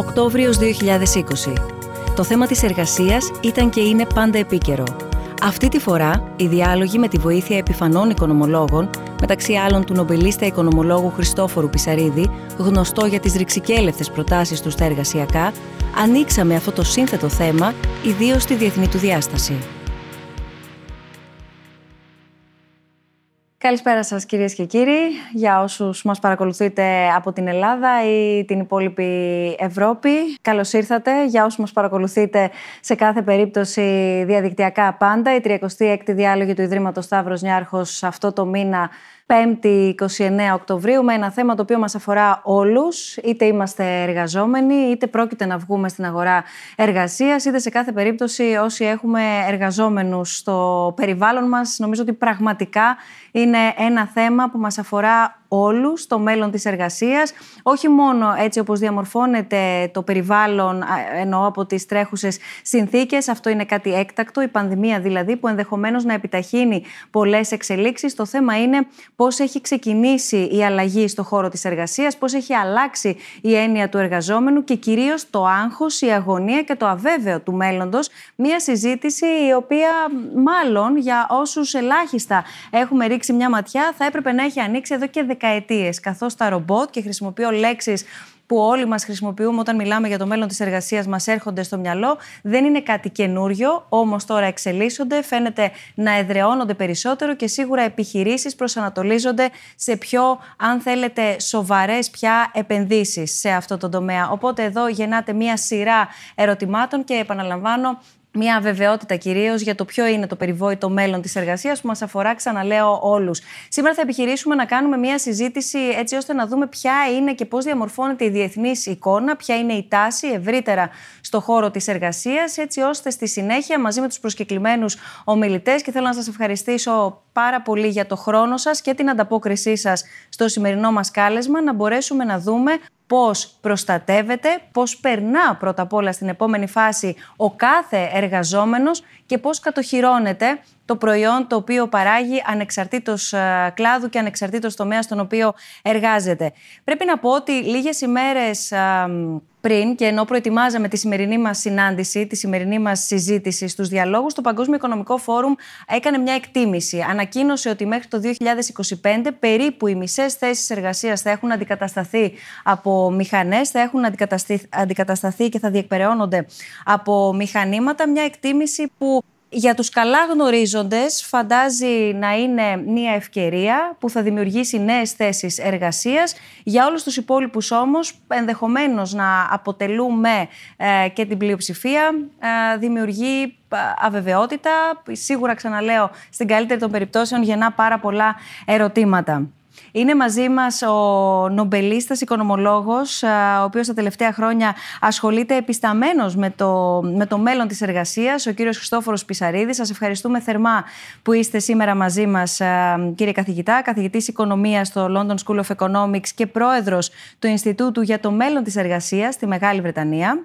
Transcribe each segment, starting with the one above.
Οκτώβριος 2020. Το θέμα της εργασίας ήταν και είναι πάντα επίκαιρο. Αυτή τη φορά, οι διάλογοι με τη βοήθεια επιφανών οικονομολόγων, μεταξύ άλλων του νομπελίστα οικονομολόγου Χριστόφορου Πισαρίδη, γνωστό για τις ρηξικέλευτες προτάσεις του στα εργασιακά, ανοίξαμε αυτό το σύνθετο θέμα, ιδίως στη διεθνή του διάσταση. Καλησπέρα σας κυρίες και κύριοι, για όσους μας παρακολουθείτε από την Ελλάδα ή την υπόλοιπη Ευρώπη. Καλώς ήρθατε, για όσους μας παρακολουθείτε σε κάθε περίπτωση διαδικτυακά πάντα. Η 36η διάλογη του Ιδρύματος Σταύρος Νιάρχος αυτό το μήνα 5η 29 Οκτωβρίου με ένα θέμα το οποίο μας αφορά όλους, είτε είμαστε εργαζόμενοι, είτε πρόκειται να βγούμε στην αγορά εργασίας, είτε σε κάθε περίπτωση όσοι έχουμε εργαζόμενους στο περιβάλλον μας. Νομίζω ότι πραγματικά είναι ένα θέμα που μας αφορά όλους στο μέλλον της εργασίας, όχι μόνο έτσι όπως διαμορφώνεται το περιβάλλον εννοώ από τις τρέχουσες συνθήκες, αυτό είναι κάτι έκτακτο, η πανδημία δηλαδή που ενδεχομένως να επιταχύνει πολλές εξελίξεις. Το θέμα είναι πώς έχει ξεκινήσει η αλλαγή στο χώρο της εργασίας, πώς έχει αλλάξει η έννοια του εργαζόμενου και κυρίως το άγχος, η αγωνία και το αβέβαιο του μέλλοντος. Μία συζήτηση η οποία μάλλον για όσους ελάχιστα έχουμε ρίξει μια ματιά θα έπρεπε να έχει ανοίξει εδώ και δεκαετίες, καθώς τα ρομπότ και χρησιμοποιώ λέξεις που όλοι μας χρησιμοποιούμε όταν μιλάμε για το μέλλον της εργασίας μας έρχονται στο μυαλό. Δεν είναι κάτι καινούριο, όμως τώρα εξελίσσονται, φαίνεται να εδραιώνονται περισσότερο και σίγουρα επιχειρήσεις προσανατολίζονται σε πιο, αν θέλετε, σοβαρές πια επενδύσεις σε αυτό το τομέα. Οπότε εδώ γεννάται μία σειρά ερωτημάτων και επαναλαμβάνω μια αβεβαιότητα κυρίως για το ποιο είναι το περιβόητο μέλλον της εργασίας που μας αφορά, ξαναλέω, όλους. Σήμερα θα επιχειρήσουμε να κάνουμε μια συζήτηση έτσι ώστε να δούμε ποια είναι και πώς διαμορφώνεται η διεθνής εικόνα, ποια είναι η τάση ευρύτερα στο χώρο της εργασίας, έτσι ώστε στη συνέχεια μαζί με τους προσκεκλημένους ομιλητές και θέλω να σας ευχαριστήσω πάρα πολύ για το χρόνο σας και την ανταπόκρισή σας στο σημερινό μας κάλεσμα να μπορέσουμε να δούμε πώς προστατεύεται, πώς περνά πρώτα απ' όλα στην επόμενη φάση ο κάθε εργαζόμενος και πώς κατοχυρώνεται το προϊόν το οποίο παράγει ανεξαρτήτως ε, κλάδου και ανεξαρτήτως τομέας στον οποίο εργάζεται. Πρέπει να πω ότι λίγες ημέρες πριν και ενώ προετοιμάζαμε τη σημερινή μας συνάντηση, τη σημερινή μας συζήτηση στους διαλόγους, το Παγκόσμιο Οικονομικό Φόρουμ έκανε μια εκτίμηση. Ανακοίνωσε ότι μέχρι το 2025 περίπου οι μισές θέσεις εργασίας θα έχουν αντικατασταθεί από μηχανές, θα έχουν αντικατασταθεί και θα διεκπεραιώνονται από μηχανήματα. Μια εκτίμηση που για τους καλά γνωρίζοντες φαντάζει να είναι μια ευκαιρία που θα δημιουργήσει νέες θέσεις εργασίας. Για όλους τους υπόλοιπους όμως ενδεχομένως να αποτελούμε ε, και την πλειοψηφία ε, δημιουργεί ε, αβεβαιότητα. Σίγουρα ξαναλέω στην καλύτερη των περιπτώσεων γεννά πάρα πολλά ερωτήματα. Είναι μαζί μας ο νομπελίστας οικονομολόγος, ο οποίος τα τελευταία χρόνια ασχολείται επισταμένος με το, με το μέλλον της εργασίας, ο κύριος Χριστόφορος Πισαρίδης. Σας ευχαριστούμε θερμά που είστε σήμερα μαζί μας, κύριε καθηγητά, καθηγητής οικονομίας στο London School of Economics και πρόεδρος του Ινστιτούτου για το μέλλον της εργασίας στη Μεγάλη Βρετανία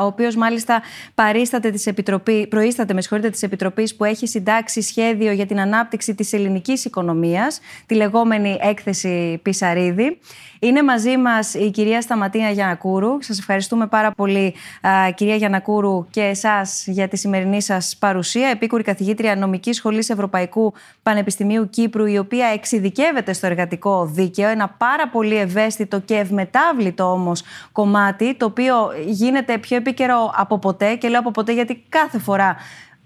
ο οποίος μάλιστα παρίσταται της Επιτροπή, προείσταται με της Επιτροπής που έχει συντάξει σχέδιο για την ανάπτυξη της ελληνικής οικονομίας, τη λεγόμενη έκθεση Πισαρίδη. Είναι μαζί μας η κυρία Σταματίνα Γιανακούρου. Σας ευχαριστούμε πάρα πολύ κυρία Γιανακούρου και εσάς για τη σημερινή σας παρουσία. Επίκουρη καθηγήτρια νομικής σχολής Ευρωπαϊκού Πανεπιστημίου Κύπρου, η οποία εξειδικεύεται στο εργατικό δίκαιο, ένα πάρα πολύ ευαίσθητο και ευμετάβλητο όμως κομμάτι, το οποίο γίνεται πιο επίκαιρο από ποτέ και λέω από ποτέ γιατί κάθε φορά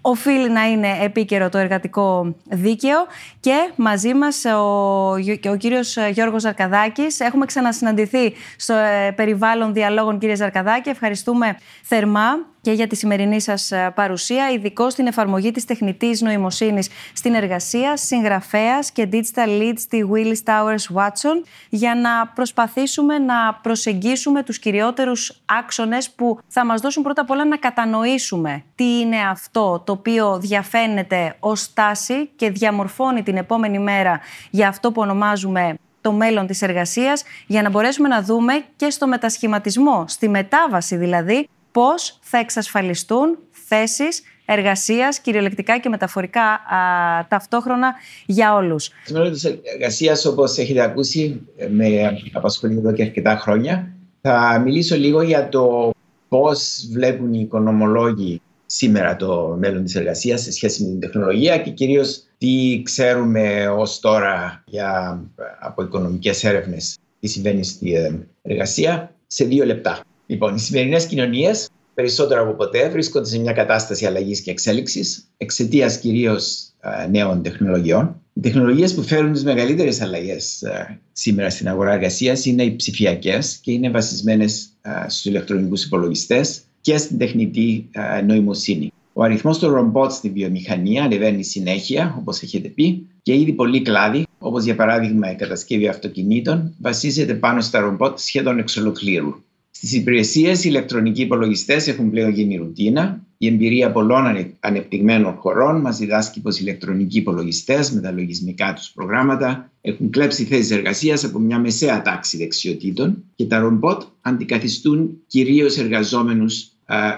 οφείλει να είναι επίκαιρο το εργατικό δίκαιο και μαζί μας ο, ο κύριος Γιώργος Ζαρκαδάκης. Έχουμε ξανασυναντηθεί στο ε, περιβάλλον διαλόγων κύριε Ζαρκαδάκη. Ευχαριστούμε θερμά και για τη σημερινή σας ε, παρουσία, ειδικό στην εφαρμογή της τεχνητής νοημοσύνης στην εργασία, συγγραφέας και digital lead στη Willis Towers Watson, για να προσπαθήσουμε να προσεγγίσουμε τους κυριότερους άξονες που θα μας δώσουν πρώτα απ' όλα να κατανοήσουμε τι είναι αυτό το οποίο διαφαίνεται ως τάση και διαμορφώνει την επόμενη μέρα για αυτό που ονομάζουμε το μέλλον της εργασίας για να μπορέσουμε να δούμε και στο μετασχηματισμό, στη μετάβαση δηλαδή, πώς θα εξασφαλιστούν θέσεις εργασίας, κυριολεκτικά και μεταφορικά α, ταυτόχρονα για όλους. Το μέλλον της εργασίας, όπως έχετε ακούσει, με απασχολεί εδώ και αρκετά χρόνια Θα μιλήσω λίγο για το πώς βλέπουν οι οικονομολόγοι σήμερα το μέλλον της εργασίας σε σχέση με την τεχνολογία και κυρίως τι ξέρουμε ως τώρα για, από οικονομικές έρευνες τι συμβαίνει στη ε, εργασία σε δύο λεπτά. Λοιπόν, οι σημερινές κοινωνίες περισσότερο από ποτέ βρίσκονται σε μια κατάσταση αλλαγής και εξέλιξης εξαιτίας κυρίως ε, νέων τεχνολογιών. Οι τεχνολογίες που φέρουν τις μεγαλύτερες αλλαγές ε, σήμερα στην αγορά εργασίας είναι οι ψηφιακές και είναι βασισμένες στους ηλεκτρονικούς υπολογιστές και στην τεχνητή νοημοσύνη. Ο αριθμός των ρομπότ στη βιομηχανία ανεβαίνει συνέχεια, όπως έχετε πει, και ήδη πολλοί κλάδοι, όπως για παράδειγμα η κατασκευή αυτοκινήτων, βασίζεται πάνω στα ρομπότ σχεδόν εξ ολοκλήρου. Στι υπηρεσίες, οι ηλεκτρονικοί υπολογιστές έχουν πλέον γίνει ρουτίνα. Η εμπειρία πολλών ανεπτυγμένων χωρών μας διδάσκει πως οι ηλεκτρονικοί υπολογιστές με τα λογισμικά τους προγράμματα έχουν κλέψει θέσεις εργασίας από μια μεσαία τάξη δεξιοτήτων και τα ρομπότ αντικαθιστούν κυρίως εργαζόμενους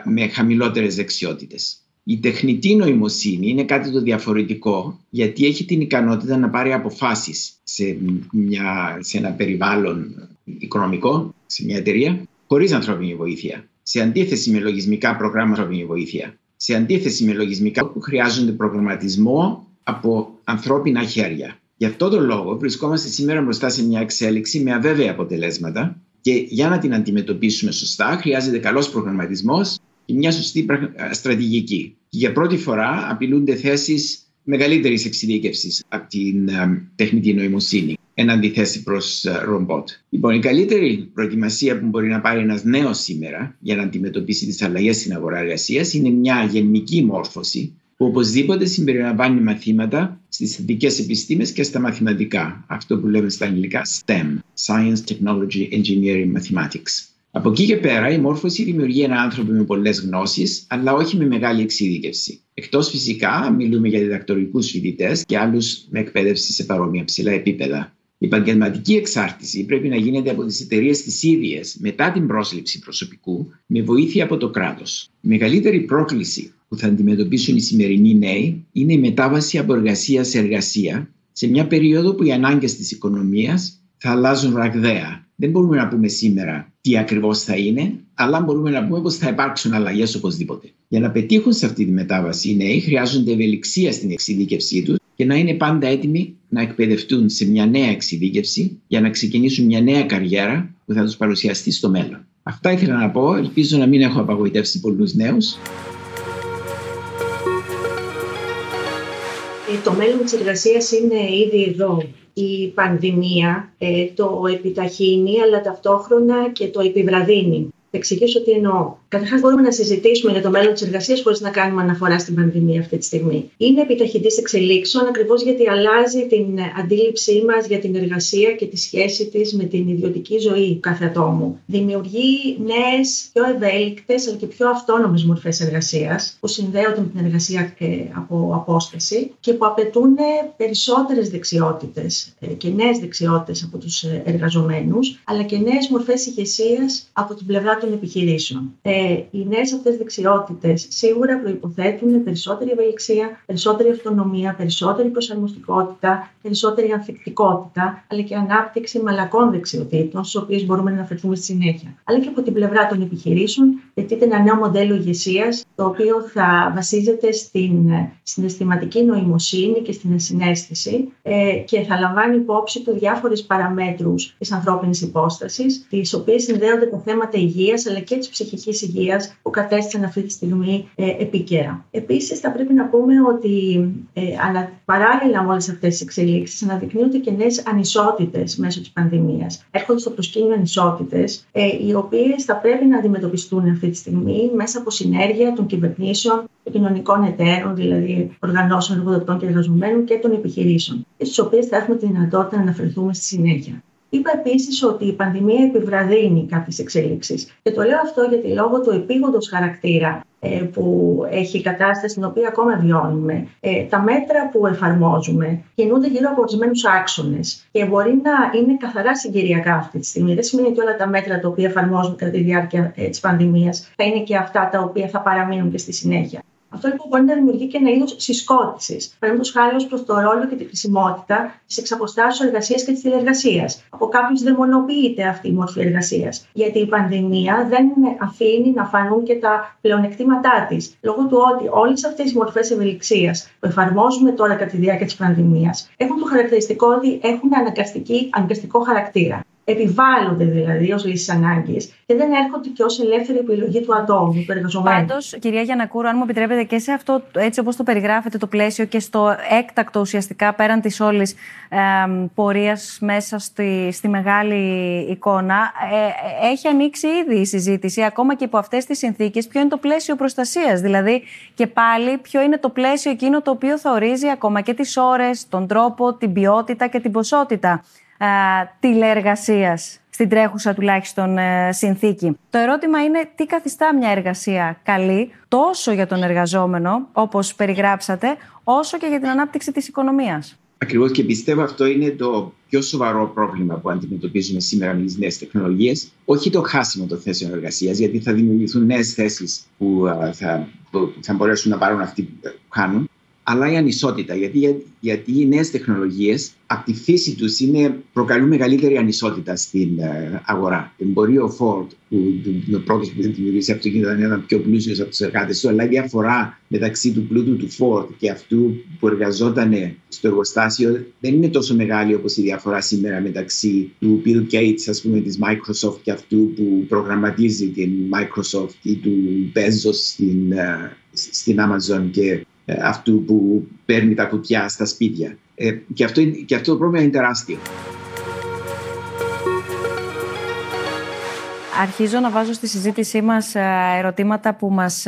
με χαμηλότερες δεξιότητες. Η τεχνητή νοημοσύνη είναι κάτι το διαφορετικό γιατί έχει την ικανότητα να πάρει αποφάσεις σε, μια, σε ένα περιβάλλον οικονομικό, σε μια εταιρεία, χωρίς ανθρώπινη βοήθεια. Σε αντίθεση με λογισμικά προγράμματα ανθρώπινη βοήθεια. Σε αντίθεση με λογισμικά που χρειάζονται προγραμματισμό από ανθρώπινα χέρια. Γι' αυτό τον λόγο βρισκόμαστε σήμερα μπροστά σε μια εξέλιξη με αβέβαια αποτελέσματα και για να την αντιμετωπίσουμε σωστά χρειάζεται καλός προγραμματισμός και μια σωστή στρατηγική. Και για πρώτη φορά απειλούνται θέσεις μεγαλύτερης εξειδίκευσης από την τεχνητή νοημοσύνη εν αντιθέσει προς ρομπότ. Λοιπόν, η καλύτερη προετοιμασία που μπορεί να πάρει ένας νέος σήμερα για να αντιμετωπίσει τις αλλαγές στην αγορά εργασίας είναι μια γενική μόρφωση που οπωσδήποτε συμπεριλαμβάνει μαθήματα στις θετικές επιστήμες και στα μαθηματικά. Αυτό που λέμε στα αγγλικά STEM, Science, Technology, Engineering, Mathematics. Από εκεί και πέρα, η μόρφωση δημιουργεί ένα άνθρωπο με πολλές γνώσεις, αλλά όχι με μεγάλη εξειδίκευση. Εκτός φυσικά, μιλούμε για διδακτορικούς φοιτητές και άλλους με εκπαίδευση σε παρόμοια ψηλά επίπεδα. Η επαγγελματική εξάρτηση πρέπει να γίνεται από τις εταιρείες τις ίδιες μετά την πρόσληψη προσωπικού με βοήθεια από το κράτος. Η μεγαλύτερη πρόκληση που θα αντιμετωπίσουν οι σημερινοί νέοι είναι η μετάβαση από εργασία σε εργασία σε μια περίοδο που οι ανάγκες της οικονομίας θα αλλάζουν ραγδαία δεν μπορούμε να πούμε σήμερα τι ακριβώς θα είναι, αλλά μπορούμε να πούμε πως θα υπάρξουν αλλαγές οπωσδήποτε. Για να πετύχουν σε αυτή τη μετάβαση, οι νέοι χρειάζονται ευελιξία στην εξειδίκευσή τους και να είναι πάντα έτοιμοι να εκπαιδευτούν σε μια νέα εξειδίκευση για να ξεκινήσουν μια νέα καριέρα που θα τους παρουσιαστεί στο μέλλον. Αυτά ήθελα να πω. Ελπίζω να μην έχω απαγοητεύσει πολλούς νέους. Ε, το μέλλον της εργασίας είναι ήδη εδώ η πανδημία ε, το επιταχύνει αλλά ταυτόχρονα και το επιβραδύνει. Θα εξηγήσω τι εννοώ. Καταρχάς, μπορούμε να συζητήσουμε για το μέλλον της εργασίας χωρίς να κάνουμε αναφορά στην πανδημία αυτή τη στιγμή. Είναι επιταχυντής εξελίξεων ακριβώς γιατί αλλάζει την αντίληψή μας για την εργασία και τη σχέση της με την ιδιωτική ζωή κάθε ατόμου. Δημιουργεί νέες, πιο ευέλικτες αλλά και πιο αυτόνομες μορφές εργασίας που συνδέονται με την εργασία ε, από απόσταση και που απαιτούν περισσότερες δεξιότητες ε, και νέες δεξιότητες από τους ε, εργαζομένους, αλλά και νέες μορφές ηγεσίας από την πλευρά των επιχειρήσεων. Ε, οι νέες αυτές δεξιότητες σίγουρα προποθέτουν περισσότερη ευελιξία, περισσότερη αυτονομία, περισσότερη προσαρμοστικότητα, περισσότερη ανθεκτικότητα, αλλά και ανάπτυξη μαλακών δεξιοτήτων, στις οποίες μπορούμε να αναφερθούμε στη συνέχεια. Αλλά και από την πλευρά των επιχειρήσεων, γιατί ένα νέο μοντέλο ηγεσίας, το οποίο θα βασίζεται στην συναισθηματική νοημοσύνη και στην συνέστηση ε, και θα λαμβάνει υπόψη του διάφορες παραμέτρους της ανθρώπινης υπόστασης, τις οποίες συνδέονται τα θέματα υγείας αλλά και της ψυχικής υγείας που κατέστησαν αυτή τη στιγμή ε, επίκαιρα. Επίσης, θα πρέπει να πούμε ότι ε, παράλληλα με όλες αυτές τις εξελίξεις, αναδεικνύονται και νέες ανισότητες μέσω της πανδημίας. Έρχονται στο προσκήνιο ανισότητες, ε, οι οποίες θα πρέπει να αντιμετωπιστούν αυτή τη στιγμή μέσα από συνέργεια των κυβερνήσεων, των κοινωνικών εταίρων, δηλαδή οργανώσεων εργοδοτών και εργαζομένων και των επιχειρήσεων, στις οποίες θα έχουμε τη δυνατότητα να αναφερθούμε στη συνέχεια. Είπα επίσης ότι η πανδημία επιβραδύνει κάποιες εξέλιξει. Και το λέω αυτό γιατί λόγω του επίγοντος χαρακτήρα ε, που έχει η κατάσταση στην οποία ακόμα βιώνουμε, ε, τα μέτρα που εφαρμόζουμε κινούνται γύρω από ορισμένους άξονες και μπορεί να είναι καθαρά συγκυριακά αυτή τη στιγμή. Δεν σημαίνει ότι όλα τα μέτρα τα οποία εφαρμόζουμε κατά τη διάρκεια ε, της πανδημίας θα είναι και αυτά τα οποία θα παραμείνουν και στη συνέχεια. Αυτό λοιπόν μπορεί να δημιουργεί και ένα είδος συσκότησης. Παραδείγματος χάρη ως προς το ρόλο και τη χρησιμότητα της εξαποστάσεως εργασίας και της τηλεργασίας. Από κάποιους δαιμονοποιείται αυτή η μορφή εργασίας. Γιατί η πανδημία δεν αφήνει να φανούν και τα πλεονεκτήματά της. Λόγω του ότι όλες αυτές οι μορφές ευελιξίας που εφαρμόζουμε τώρα κατά τη διάρκεια της πανδημίας έχουν το χαρακτηριστικό ότι έχουν αναγκαστικό χαρακτήρα επιβάλλονται δηλαδή ως λύσεις ανάγκης και δεν έρχονται και ως ελεύθερη επιλογή του ατόμου, του εργαζομένου. Πάντως, κυρία Γιανακούρου, αν μου επιτρέπετε και σε αυτό, έτσι όπως το περιγράφετε το πλαίσιο και στο έκτακτο ουσιαστικά πέραν της όλης ε, πορείας μέσα στη, στη μεγάλη εικόνα, ε, έχει ανοίξει ήδη η συζήτηση, ακόμα και υπό αυτές τις συνθήκες, ποιο είναι το πλαίσιο προστασίας. Δηλαδή, και πάλι, ποιο είναι το πλαίσιο εκείνο το οποίο θα ορίζει ακόμα και τις ώρες, τον τρόπο, την ποιότητα και την ποσότητα τηλεεργασίας στην τρέχουσα τουλάχιστον ε, συνθήκη. Το ερώτημα είναι τι καθιστά μια εργασία καλή τόσο για τον εργαζόμενο, όπως περιγράψατε, όσο και για την ανάπτυξη της οικονομίας; Ακριβώς και πιστεύω αυτό είναι το πιο σοβαρό πρόβλημα που αντιμετωπίζουμε σήμερα με τις νέες τεχνολογίες. Όχι το χάσιμο των θέσεων εργασίας, γιατί θα δημιουργηθούν νέες θέσεις που θα, που θα μπορέσουν να πάρουν αυτοί που χάνουν αλλά η ανισότητα. Γιατί, γιατί οι νέες τεχνολογίες από τη φύση τους προκαλούν μεγαλύτερη ανισότητα στην ε, αγορά. Το εμπορίο Ford, που είναι ο πρώτος που δημιουργήσει αυτοκίνητα, ήταν ένα πιο πλούσιος από τους εργάτες του, αλλά η διαφορά μεταξύ του πλούτου του Ford και αυτού που εργαζόταν στο εργοστάσιο δεν είναι τόσο μεγάλη όπως η διαφορά σήμερα μεταξύ του Bill Gates, ας πούμε, της Microsoft και αυτού που προγραμματίζει την Microsoft ή του Bezos στην, ε, στην Amazon και ε, αυτού που παίρνει τα κουτιά στα σπίτια. Ε, και, αυτό, και αυτό το πρόβλημα είναι τεράστιο. Αρχίζω να βάζω στη συζήτησή μας ε, ερωτήματα που μας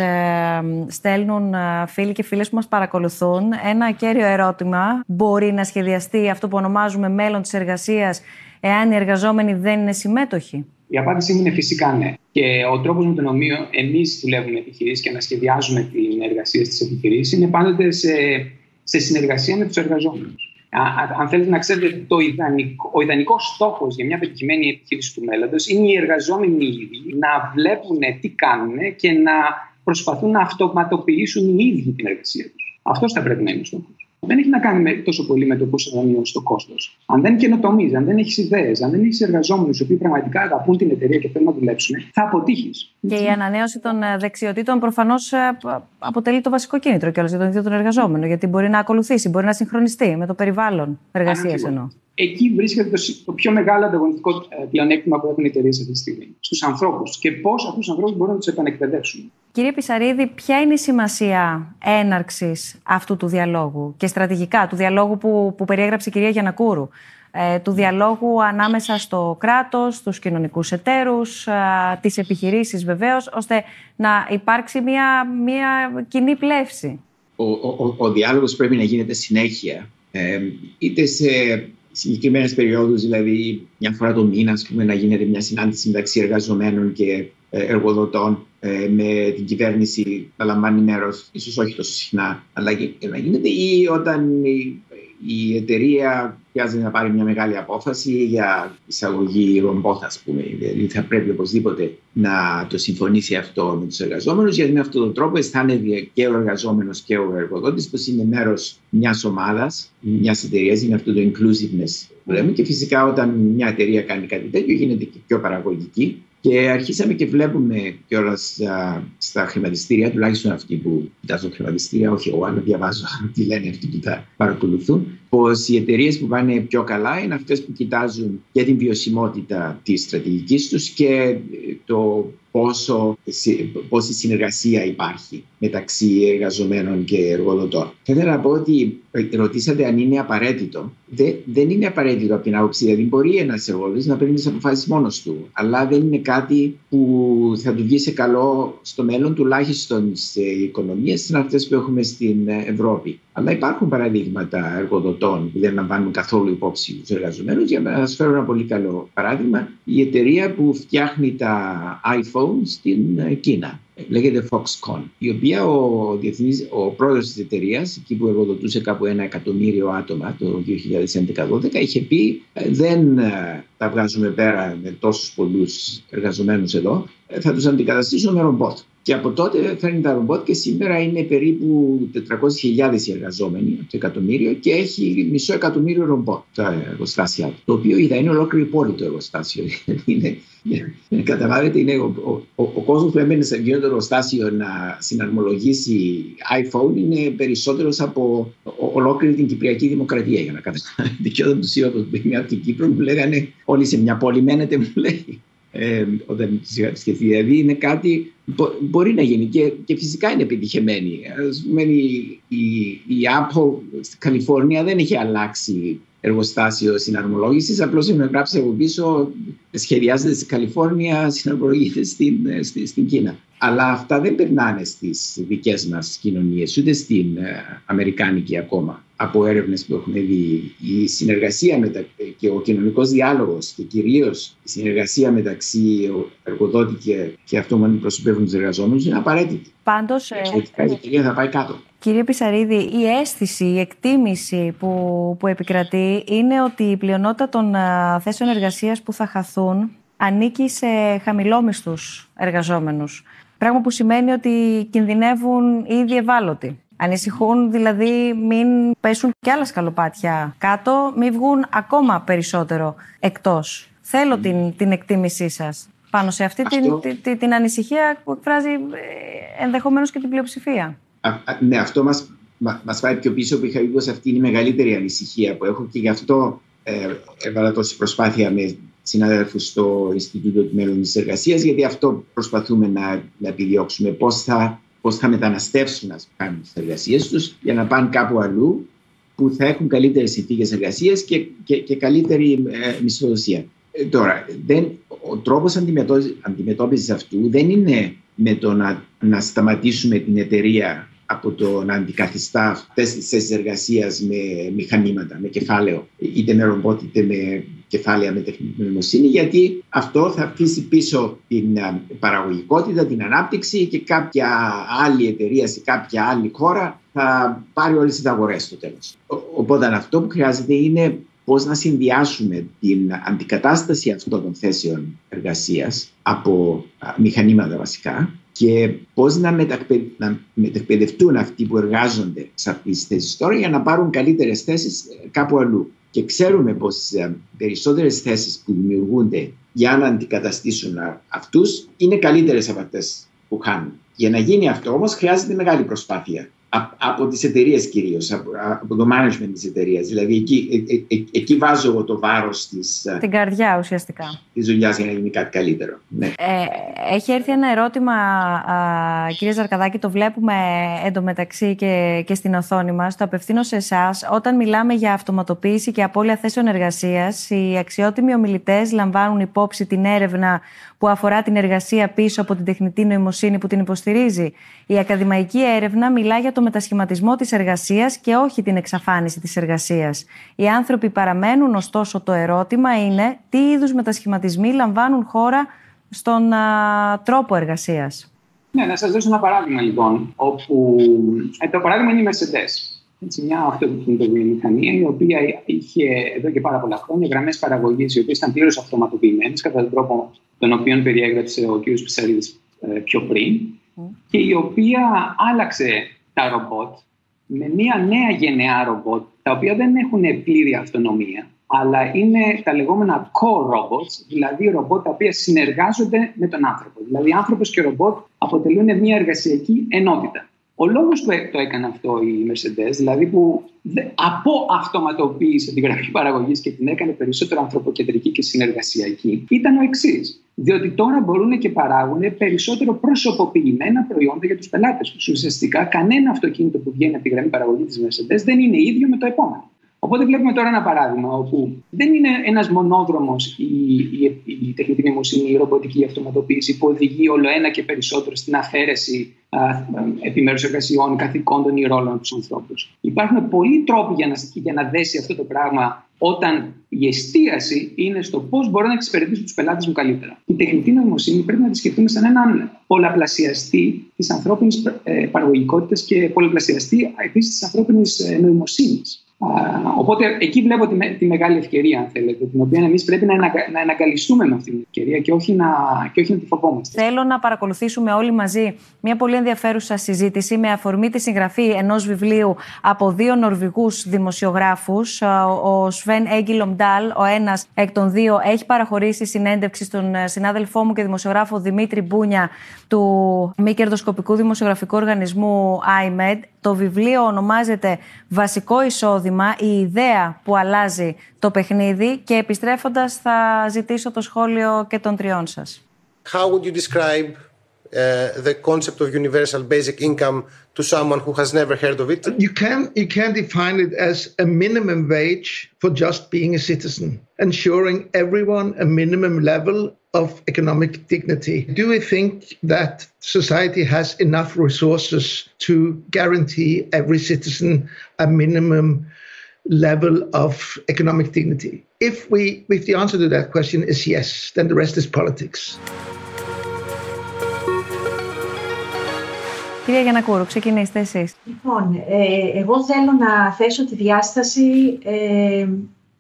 στέλνουν φίλοι και φίλες που μας παρακολουθούν. Ένα κέριο ερώτημα. Μπορεί να σχεδιαστεί αυτό που ονομάζουμε μέλλον της εργασίας εάν οι εργαζόμενοι δεν είναι συμμέτοχοι; Η απάντησή μου είναι φυσικά ναι. Και ο τρόπος με τον οποίο εμείς δουλεύουμε επιχειρήσεις και ανασχεδιάζουμε την εργασία στι επιχειρήσει είναι πάντοτε σε, σε συνεργασία με τους εργαζόμενους. Αν θέλετε να ξέρετε, το ιδανικό, ο ιδανικός στόχος για μια πετυχημένη επιχείρηση του μέλλοντος είναι οι εργαζόμενοι ίδιοι να βλέπουν τι κάνουν και να προσπαθούν να αυτοματοποιήσουν οι ίδιοι την εργασία τους. Αυτός θα πρέπει να είναι ο στόχος δεν έχει να κάνει τόσο πολύ με το πώς θα μειώσει το κόστος. Αν δεν καινοτομείς, αν δεν έχεις ιδέες, αν δεν έχεις εργαζόμενους οι οποίοι πραγματικά αγαπούν την εταιρεία και θέλουν να δουλέψουν, θα αποτύχεις. Και η ανανέωση των ε, δεξιοτήτων προφανώς ε, αποτελεί το βασικό κίνητρο κιόλας για τον ίδιο τον εργαζόμενο. Γιατί μπορεί να ακολουθήσει, μπορεί να συγχρονιστεί με το περιβάλλον εργασίας εννοώ. Εκεί βρίσκεται το, πιο μεγάλο ανταγωνιστικό ε, πλεονέκτημα που έχουν οι εταιρείες αυτή τη στιγμή. Στους ανθρώπους και πώς αυτούς τους ανθρώπους μπορούν να τους επανεκπαιδεύσουν. Κύριε Πισαρίδη, ποια είναι η σημασία έναρξης αυτού του διαλόγου και στρατηγικά του διαλόγου που, που περιέγραψε η κυρία Γιανακούρου, ε, του διαλόγου ανάμεσα στο κράτος, στους κοινωνικούς εταίρους, ε, τις επιχειρήσεις βεβαίως, ώστε να υπάρξει μια, μια κοινή πλεύση. Ο, ο, ο, διάλογος πρέπει να γίνεται συνέχεια, ε, είτε σε συγκεκριμένες περιόδους, δηλαδή μια φορά το μήνα, πούμε, να γίνεται μια συνάντηση μεταξύ εργαζομένων και ε, εργοδοτών ε, με την κυβέρνηση να λαμβάνει μέρος, ίσως όχι τόσο συχνά, αλλά να γίνεται ή όταν η εταιρεία χρειάζεται να πάρει μια μεγάλη απόφαση για εισαγωγή ρομπόθ, ας πούμε. Δηλαδή θα πρέπει οπωσδήποτε να το συμφωνήσει αυτό με τους εργαζόμενους, γιατί με αυτόν τον τρόπο αισθάνεται και ο εργαζόμενος και ο εργοδότης πως είναι μέρος μιας ομάδας, μιας εταιρείας, είναι αυτό το inclusiveness που λέμε. Και φυσικά όταν μια εταιρεία κάνει κάτι τέτοιο γίνεται και πιο παραγωγική και αρχίσαμε και βλέπουμε κιόλας στα χρηματιστήρια, τουλάχιστον αυτοί που κοιτάζουν χρηματιστήρια, όχι εγώ, αλλά διαβάζω τι λένε αυτοί που τα παρακολουθούν, πως οι εταιρείες που πάνε πιο καλά είναι αυτές που κοιτάζουν και την βιωσιμότητα της στρατηγικής τους και το πόσο, πόση συνεργασία υπάρχει μεταξύ εργαζομένων και εργοδοτών. Θα ήθελα να πω ότι ρωτήσατε αν είναι απαραίτητο. Δε, δεν είναι απαραίτητο από την άποψη, δηλαδή μπορεί ένας εργοδότης να παίρνει τις αποφάσεις μόνος του, αλλά δεν είναι κάτι που θα του βγει σε καλό στο μέλλον, τουλάχιστον σε οικονομίες σαν αυτές που έχουμε στην Ευρώπη. Αλλά υπάρχουν παραδείγματα εργοδοτών που δεν λαμβάνουν καθόλου υπόψη τους εργαζομένους. Για να σα φέρω ένα πολύ καλό παράδειγμα, η εταιρεία που φτιάχνει τα iPhone στην Κίνα. λέγεται Foxconn, η οποία ο, διεθνής, ο πρόεδρος της εταιρείας, εκεί που εργοδοτούσε κάπου ένα εκατομμύριο άτομα το 2011-2012, είχε πει δεν τα βγάζουμε πέρα με τόσους πολλούς εργαζομένους εδώ, θα τους αντικαταστήσουμε με ρομπότ. Και από τότε φέρνει τα ρομπότ και σήμερα είναι περίπου 400.000 οι εργαζόμενοι από το εκατομμύριο και έχει μισό εκατομμύριο ρομπότ τα εργοστάσια Το οποίο είδα είναι ολόκληρη πόλη το εργοστάσιο. είναι, καταλάβετε, είναι ο, ο, ο, ο κόσμος που έμενε σε εκείνο το εργοστάσιο να συναρμολογήσει iPhone είναι περισσότερος από ολόκληρη την Κυπριακή Δημοκρατία. Για να καταλάβετε. Και όταν τους είπα πω είμαι από την Κύπρο, μου λέγανε Όλοι σε μια πόλη μένετε, μου λέει ε, όταν είχα σκεφτεί. Δηλαδή είναι κάτι που μπορεί να γίνει και, και φυσικά είναι επιτυχημένη. Ας πούμε, η, η, η Apple στην Καλιφόρνια δεν έχει αλλάξει εργοστάσιο συναρμολόγησης. Απλώς έχουμε γράψει από πίσω σχεδιάζεται στην Καλιφόρνια, συναρμολογείται στην, στην, στην Κίνα. Αλλά αυτά δεν περνάνε στις δικές μας κοινωνίες, ούτε στην ε, Αμερικάνικη ακόμα από έρευνες που έχουμε δει, η συνεργασία μετα... και ο κοινωνικός διάλογος και κυρίως η συνεργασία μεταξύ εργοδότη και, και αυτών που προσωπεύουν τους εργαζόμενους είναι απαραίτητη. Πάντως, ε, η εταιρεία θα πάει κάτω. Κύριε Πισαρίδη, η αίσθηση, η εκτίμηση που, που επικρατεί είναι ότι η πλειονότητα των θέσεων εργασίας που θα χαθούν ανήκει σε χαμηλόμισθους εργαζόμενους. Πράγμα που σημαίνει ότι κινδυνεύουν ήδη ευάλωτοι. Ανησυχούν δηλαδή μην πέσουν κι άλλα σκαλοπάτια κάτω, μην βγουν ακόμα περισσότερο εκτός. Θέλω την, την εκτίμησή σας πάνω σε αυτή την, την, την, ανησυχία που εκφράζει ε, ενδεχομένως και την πλειοψηφία. Α, ναι, αυτό μας, μας πάει πιο πίσω που είχα πει πως αυτή είναι η μεγαλύτερη ανησυχία που έχω και γι' αυτό ε, έβαλα τόση προσπάθεια με συναδέλφους στο Ινστιτούτο του Μέλλον της Εργασίας γιατί αυτό προσπαθούμε να, να επιδιώξουμε πώς θα πώς θα μεταναστεύσουν να κάνουν τις εργασίες τους για να πάνε κάπου αλλού που θα έχουν καλύτερες συνθήκες εργασίας και, και, και καλύτερη ε, μισθοδοσία. Ε, τώρα, δεν, ο τρόπος αντιμετώπισης αυτού δεν είναι με το να, να σταματήσουμε την εταιρεία από το να αντικαθιστά αυτές τις θέσεις εργασίας με μηχανήματα, με κεφάλαιο, είτε με ρομπότ είτε με κεφάλαια με τεχνητή νοημοσύνη, γιατί αυτό θα αφήσει πίσω την ε, παραγωγικότητα, την ανάπτυξη και κάποια άλλη εταιρεία σε κάποια άλλη χώρα θα πάρει όλες τις αγορές στο τέλος. Οπότε αυτό που χρειάζεται είναι πώς να συνδυάσουμε την αντικατάσταση αυτών των θέσεων εργασίας από μηχανήματα βασικά και πώς να, μετακπαι... να μετακπαιδευτούν αυτοί που εργάζονται σε αυτές τις θέσεις τώρα για να πάρουν καλύτερες θέσεις ε, κάπου αλλού. Και ξέρουμε πως ε, περισσότερες θέσεις που δημιουργούνται για να αντικαταστήσουν αυτούς είναι καλύτερες από αυτές που χάνουν. Για να γίνει αυτό όμως χρειάζεται μεγάλη προσπάθεια από τις εταιρείες κυρίως, από, από το management της εταιρείας. Δηλαδή εκεί, ε, ε, ε, εκεί βάζω εγώ το βάρος της... Την καρδιά ουσιαστικά. Της δουλειάς για να γίνει κάτι καλύτερο. Ναι. Ε, έχει έρθει ένα ερώτημα, α, κύριε Ζαρκαδάκη, το βλέπουμε εντωμεταξύ και, και στην οθόνη μας. Το απευθύνω σε εσάς. Όταν μιλάμε για αυτοματοποίηση και απώλεια θέσεων εργασίας, οι αξιότιμοι ομιλητές λαμβάνουν υπόψη την έρευνα που αφορά την εργασία πίσω από την τεχνητή νοημοσύνη που την υποστηρίζει. Η ακαδημαϊκή έρευνα μιλά για το μετασχηματισμό της εργασίας και όχι την εξαφάνιση της εργασίας. Οι άνθρωποι παραμένουν, ωστόσο το ερώτημα είναι τι είδους μετασχηματισμοί λαμβάνουν χώρα στον α, τρόπο εργασίας. Ναι, να σας δώσω ένα παράδειγμα λοιπόν, όπου ε, το παράδειγμα είναι η Mercedes. Έτσι, μια αυτοκινητοβιομηχανία η οποία είχε εδώ και πάρα πολλά χρόνια γραμμές παραγωγής οι οποίες ήταν πλήρως αυτοματοποιημένες κατά τον τρόπο τον οποίο περιέγραψε ο κ. Πισαρίδη ε, πιο πριν και η οποία άλλαξε τα ρομπότ με μια νέα γενεά ρομπότ τα οποία δεν έχουν πλήρη αυτονομία αλλά είναι τα λεγόμενα core robots, δηλαδή ρομπότ τα οποία συνεργάζονται με τον άνθρωπο. Δηλαδή, άνθρωπος και ρομπότ αποτελούν μια εργασιακή ενότητα. Ο λόγος που το έκανε αυτό η Mercedes, δηλαδή που από αυτοματοποίησε την γραφή παραγωγής και την έκανε περισσότερο ανθρωποκεντρική και συνεργασιακή, ήταν ο εξής. Διότι τώρα μπορούν και παράγουν περισσότερο προσωποποιημένα προϊόντα για τους πελάτες τους. Ουσιαστικά, κανένα αυτοκίνητο που βγαίνει από τη γραμμή παραγωγής της Mercedes δεν είναι ίδιο με το επόμενο. Οπότε βλέπουμε τώρα ένα παράδειγμα όπου δεν είναι ένας μονόδρομος η, η, η τεχνητή νοημοσύνη, η ρομποτική αυτοματοποίηση που οδηγεί όλο ένα και περισσότερο στην αφαίρεση επιμέρους εργασιών, καθηκόντων ή ρόλων τους ανθρώπους. Υπάρχουν πολλοί τρόποι για να, για να δέσει αυτό το πράγμα όταν η εστίαση είναι στο πώς μπορώ να εξυπηρετήσω τους πελάτες μου καλύτερα. Η τεχνητή νοημοσύνη πρέπει να τη σκεφτούμε σαν έναν πολλαπλασιαστή της ανθρώπινης ε, παραγωγικότητας και πολλαπλασιαστή επίσης της ανθρώπινης ε, νοημοσύνης. Οπότε εκεί βλέπω τη, τη, μεγάλη ευκαιρία, αν θέλετε, την οποία εμείς πρέπει να, να αναγκαλιστούμε με αυτή την ευκαιρία και όχι, να, και όχι να τη φοβόμαστε. Θέλω να παρακολουθήσουμε όλοι μαζί μια πολύ ενδιαφέρουσα συζήτηση με αφορμή τη συγγραφή ενός βιβλίου από δύο Νορβηγούς δημοσιογράφους. Ο Σβέν Έγκυλομ Ντάλ, ο ένας εκ των δύο, έχει παραχωρήσει συνέντευξη στον ε, συνάδελφό μου και δημοσιογράφο Δημήτρη Μπούνια του μη κερδοσκοπικού δημοσιογραφικού οργανισμού IMED. Το βιβλίο ονομάζεται Βασικό εισόδημα, η ιδέα που αλλάζει το παιχνίδι και επιστρέφοντας θα ζητήσω το σχόλιο και των τριών σας. How would you describe uh, the concept of universal basic income to someone who has never heard of it? You can you can define it as a minimum wage for just being a citizen, ensuring everyone a minimum level of economic dignity. Do we think that society has enough resources to guarantee every citizen a minimum level of economic dignity? If we if the answer to that question is yes, then the rest is politics. Κυρία Γιανακούρου, ξεκινήστε εσείς. Λοιπόν, ε, εγώ θέλω να θέσω τη διάσταση ε,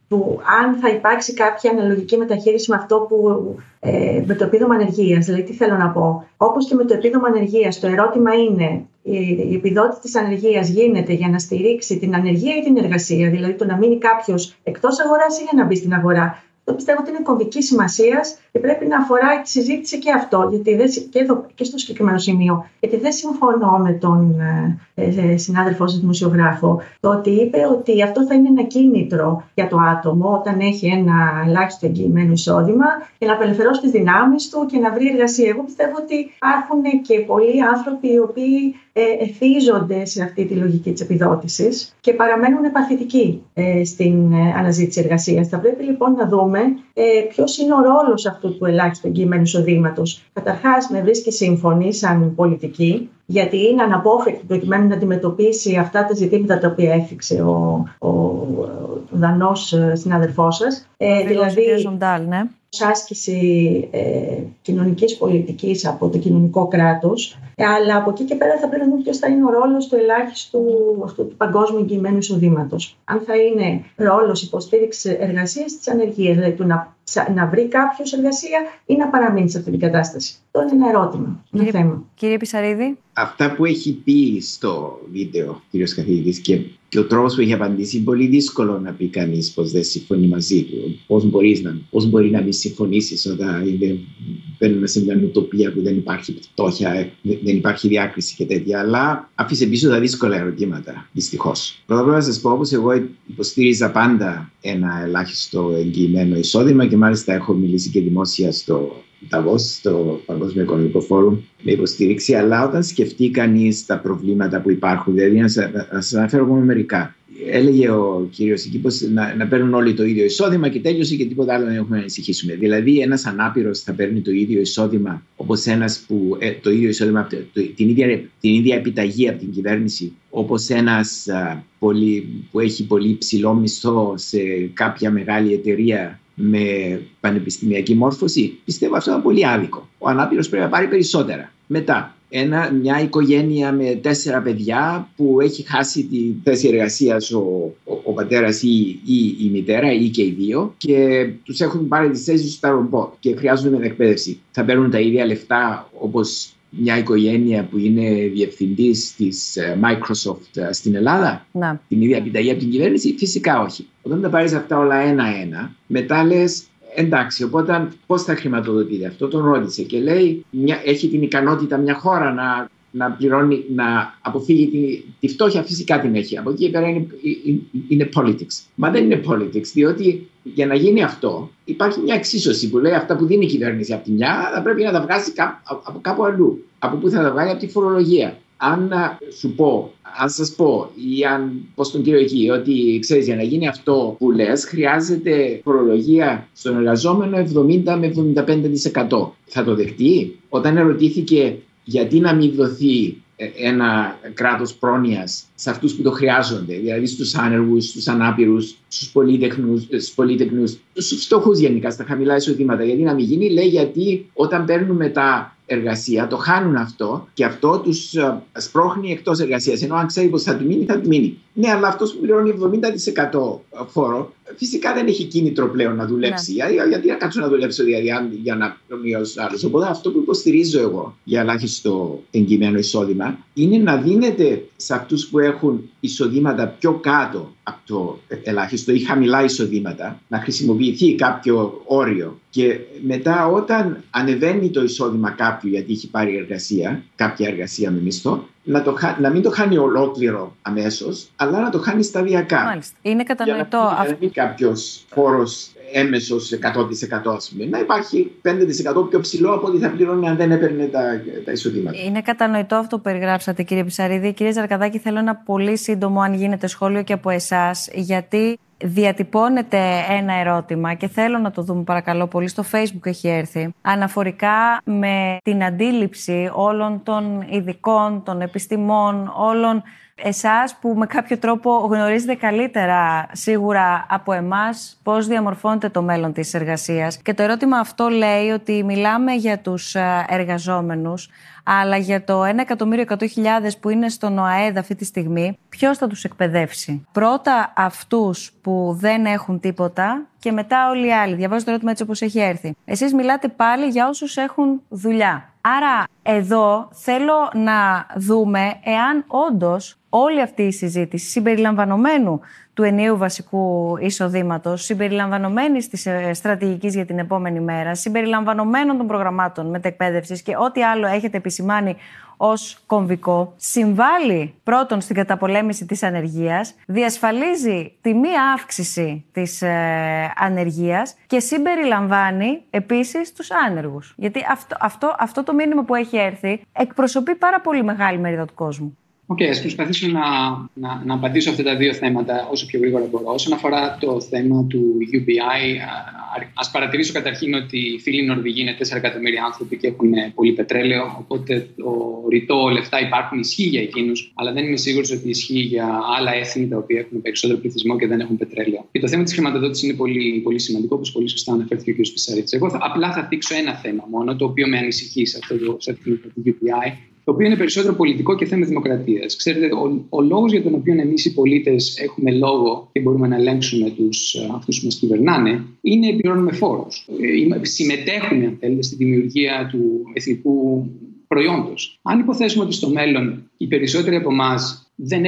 που αν θα υπάρξει κάποια αναλογική μεταχείριση με αυτό που ε, με το επίδομα ανεργίας. Δηλαδή, τι θέλω να πω; Όπως και με το επίδομα ανεργίας, το ερώτημα είναι η επιδότηση της ανεργίας γίνεται για να στηρίξει την ανεργία ή την εργασία; Δηλαδή, το να μείνει κάποιος εκτός αγοράς ή για να μπει στην αγορά; Το πιστεύω ότι είναι κομβικής σημασίας και πρέπει να αφορά τη συζήτηση και αυτό, γιατί δεν, και, εδώ, και στο συγκεκριμένο σημείο. Γιατί δεν συμφωνώ με τον ε, ε συνάδελφό σας δημοσιογράφο, το ότι είπε ότι αυτό θα είναι ένα κίνητρο για το άτομο όταν έχει ένα ελάχιστο εγγυημένο εισόδημα για να απελευθερώσει τις δυνάμεις του και να βρει εργασία. Εγώ πιστεύω ότι υπάρχουν και πολλοί άνθρωποι οι οποίοι ε, εθίζονται σε αυτή τη λογική της επιδότησης και παραμένουν επαθητικοί ε, στην ε, αναζήτηση εργασίας. Θα πρέπει λοιπόν να δούμε ποιος είναι ο ρόλος αυτού του ελάχιστου εγγυημένου εισοδήματος. Καταρχάς με βρίσκει σύμφωνη σαν πολιτική γιατί είναι αναπόφευκτο προκειμένου να αντιμετωπίσει αυτά τα ζητήματα τα οποία έφυξε ο, ο, ο Δανός συνάδελφός σας. Ε, δηλαδή, ναι άσκηση ε, κοινωνικής πολιτικής από το κοινωνικό κράτος, αλλά από εκεί και πέρα θα πρέπει να δούμε ποιος θα είναι ο ρόλος του ελάχιστου αυτού του παγκόσμιου εγγυημένου εισοδήματος. Αν θα είναι ρόλος υποστήριξης εργασίας της ανεργίας, δηλαδή του να να βρει κάποιος εργασία ή να παραμείνει σε αυτή την κατάσταση. Αυτό είναι ένα ερώτημα, ένα κύριε, θέμα. Κύριε Πισαρίδη. Αυτά που έχει πει στο βίντεο, κύριος καθηγητής, και, και ο τρόπος που έχει απαντήσει, είναι πολύ δύσκολο να πει κανείς πως δεν συμφωνεί μαζί του. Πώς να, πώς μπορεί να μην συμφωνήσεις όταν μπαίνουμε σε μια νοοτοπία που δεν υπάρχει φτώχεια, δεν υπάρχει διάκριση και τέτοια. Αλλά άφησε πίσω τα δύσκολα ερωτήματα, δυστυχώς. Πρώτα απ' όλα να σας πω, όπως εγώ υποστήριζα πάντα ένα ελάχιστο εγγυημένο εισόδημα και μάλιστα έχω μιλήσει και δημόσια στο Davos, στο Παγκόσμιο Οικονομικό Φόρουμ, με υποστήριξη. Αλλά όταν σκεφτεί κανείς τα προβλήματα που υπάρχουν, δηλαδή να σας αναφέρω μόνο μερικά. Έλεγε ο κύριος εκεί να, να παίρνουν όλοι το ίδιο εισόδημα και τέλειωσε και τίποτα άλλο δεν έχουμε να ανησυχήσουμε. Δηλαδή, ένας ανάπηρος θα παίρνει το ίδιο εισόδημα όπως ένας που. Ε, το ίδιο εισόδημα, το, την, ίδια, την ίδια επιταγή από την κυβέρνηση όπως ένας που έχει πολύ ψηλό μισθό σε κάποια μεγάλη εταιρεία με πανεπιστημιακή μόρφωση, πιστεύω αυτό είναι πολύ άδικο. Ο ανάπηρος πρέπει να πάρει περισσότερα. Μετά, ένα, μια οικογένεια με τέσσερα παιδιά που έχει χάσει τη θέση εργασίας ο, ο, ο πατέρας ή, ή, η μητέρα ή και οι δύο και τους έχουν πάρει τις θέσεις στα ρομπότ και χρειάζονται εκπαίδευση. Θα παίρνουν τα ίδια λεφτά όπως μια οικογένεια που είναι διευθυντής της ε, Microsoft ε, στην Ελλάδα, να. την ίδια επιταγή από την κυβέρνηση, φυσικά όχι. Όταν τα πάρεις αυτά όλα ένα-ένα, μετά λες, εντάξει, οπότε πώς θα χρηματοδοτείτε αυτό, τον ρώτησε και λέει, μια, έχει την ικανότητα μια χώρα να να, πληρώνει, να αποφύγει τη, τη φτώχεια, φυσικά την έχει. Από εκεί πέρα είναι, είναι politics. Μα δεν είναι politics, διότι για να γίνει αυτό υπάρχει μια εξίσωση που λέει αυτά που δίνει η κυβέρνηση από τη μια θα πρέπει να τα βγάζει από κάπου αλλού. Από πού θα τα βγάλει από τη φορολογία. Αν σου πω, αν σας πω ή αν πω στον κύριο εκεί ότι ξέρεις για να γίνει αυτό που λες, χρειάζεται φορολογία στον εργαζόμενο 70 με 75%. Θα το δεχτεί; Όταν ερωτήθηκε γιατί να μην δοθεί ένα κράτος πρόνοιας σε αυτούς που το χρειάζονται, δηλαδή στους άνεργους, στους ανάπηρους, στους πολίτεχνους, στους, πολίτεχνους, στους φτωχούς γενικά, στα χαμηλά εισοδήματα. Γιατί να μην γίνει, λέει γιατί όταν παίρνουμε τα εργασία, το χάνουν αυτό και αυτό τους ε, σπρώχνει εκτός εργασίας. Ενώ αν ξέρει πως θα του μείνει, θα του μείνει. Ναι, αλλά αυτός που πληρώνει 70% φόρο, φυσικά δεν έχει κίνητρο πλέον να δουλέψει. Ναι. Γιατί, γιατί να κάτσω να δουλέψω δηλαδή, για να πληρώνει άλλο. Οπότε αυτό που υποστηρίζω εγώ για ελάχιστο εγκυμένο εισόδημα είναι να δίνεται σε αυτούς που έχουν εισοδήματα πιο κάτω από το ελάχιστο ή χαμηλά εισοδήματα, να χρησιμοποιηθεί κάποιο όριο και μετά όταν ανεβαίνει το εισόδημα κάποιου γιατί έχει πάρει εργασία, κάποια εργασία με μισθό, να, το, να μην το χάνει ολόκληρο αμέσως, αλλά να το χάνει σταδιακά. Μάλιστα. Είναι κατανοητό. Για να μην κάποιος φόρο έμεσος 100% πούμε. Να υπάρχει 5% πιο ψηλό από ό,τι θα πληρώνει αν δεν έπαιρνε τα, τα εισοδήματα. Είναι κατανοητό αυτό που περιγράψατε, κύριε Πισαρίδη. Κύριε Ζαρκαδάκη, θέλω ένα πολύ σύντομο, αν γίνεται, σχόλιο και από εσάς, γιατί διατυπώνεται ένα ερώτημα και θέλω να το δούμε παρακαλώ πολύ στο facebook έχει έρθει αναφορικά με την αντίληψη όλων των ειδικών, των επιστημών, όλων εσάς που με κάποιο τρόπο γνωρίζετε καλύτερα σίγουρα από εμάς πώς διαμορφώνεται το μέλλον της εργασίας. Και το ερώτημα αυτό λέει ότι μιλάμε για τους ε, εργαζόμενους, αλλά για το 1.100.000 που είναι στον ΟΑΕΔ αυτή τη στιγμή, ποιος θα τους εκπαιδεύσει; Πρώτα αυτούς που δεν έχουν τίποτα και μετά όλοι οι άλλοι. Διαβάζω το ερώτημα έτσι όπως έχει έρθει. Εσείς μιλάτε πάλι για όσους έχουν δουλειά. Άρα εδώ θέλω να δούμε εάν όντως όλη αυτή η συζήτηση συμπεριλαμβανομένου του ενιαίου βασικού εισοδήματος, συμπεριλαμβανομένης της ε, στρατηγικής για την επόμενη μέρα, συμπεριλαμβανομένων των προγραμμάτων μετεκπαίδευσης και ό,τι άλλο έχετε επισημάνει ως κομβικό, συμβάλλει πρώτον στην καταπολέμηση της ανεργίας, διασφαλίζει τη μία αύξηση της ε, ανεργίας και συμπεριλαμβάνει επίσης τους άνεργους. Γιατί αυτό, αυτό, αυτό το μήνυμα που έχει έρθει εκπροσωπεί πάρα πολύ μεγάλη μερίδα του κόσμου. OK, okay, ας προσπαθήσω να, να, να απαντήσω αυτά τα δύο θέματα όσο πιο γρήγορα μπορώ. Όσον αφορά το θέμα του UBI, να παρατηρήσω καταρχήν ότι οι φίλοι Νορβηγοί είναι 4 εκατομμύρια άνθρωποι και έχουν πολύ πετρέλαιο. Οπότε το ρητό λεφτά υπάρχουν, ισχύει για εκείνους, αλλά δεν είμαι σίγουρος ότι ισχύει για άλλα έθνη τα οποία έχουν περισσότερο πληθυσμό και δεν έχουν πετρέλαιο. Και το θέμα της χρηματοδότησης είναι πολύ, πολύ σημαντικό, όπως πολύ σωστά αναφέρθηκε ο κ. Πισσαρίδης. Εγώ θα, απλά θα θίξω ένα θέμα μόνο, το οποίο με ανησυχεί σε αυτό το, σε αυτό το UBI, το οποίο είναι περισσότερο πολιτικό και θέμα δημοκρατίας. Ξέρετε, ο, ο λόγος για τον οποίο εμείς οι πολίτες έχουμε λόγο και μπορούμε να ελέγξουμε τους ε, αυτούς που μας κυβερνάνε είναι πληρώνουμε φόρους. Ε, συμμετέχουμε, αν θέλετε, στη δημιουργία του εθνικού προϊόντος. Αν υποθέσουμε ότι στο μέλλον οι περισσότεροι από εμάς δεν,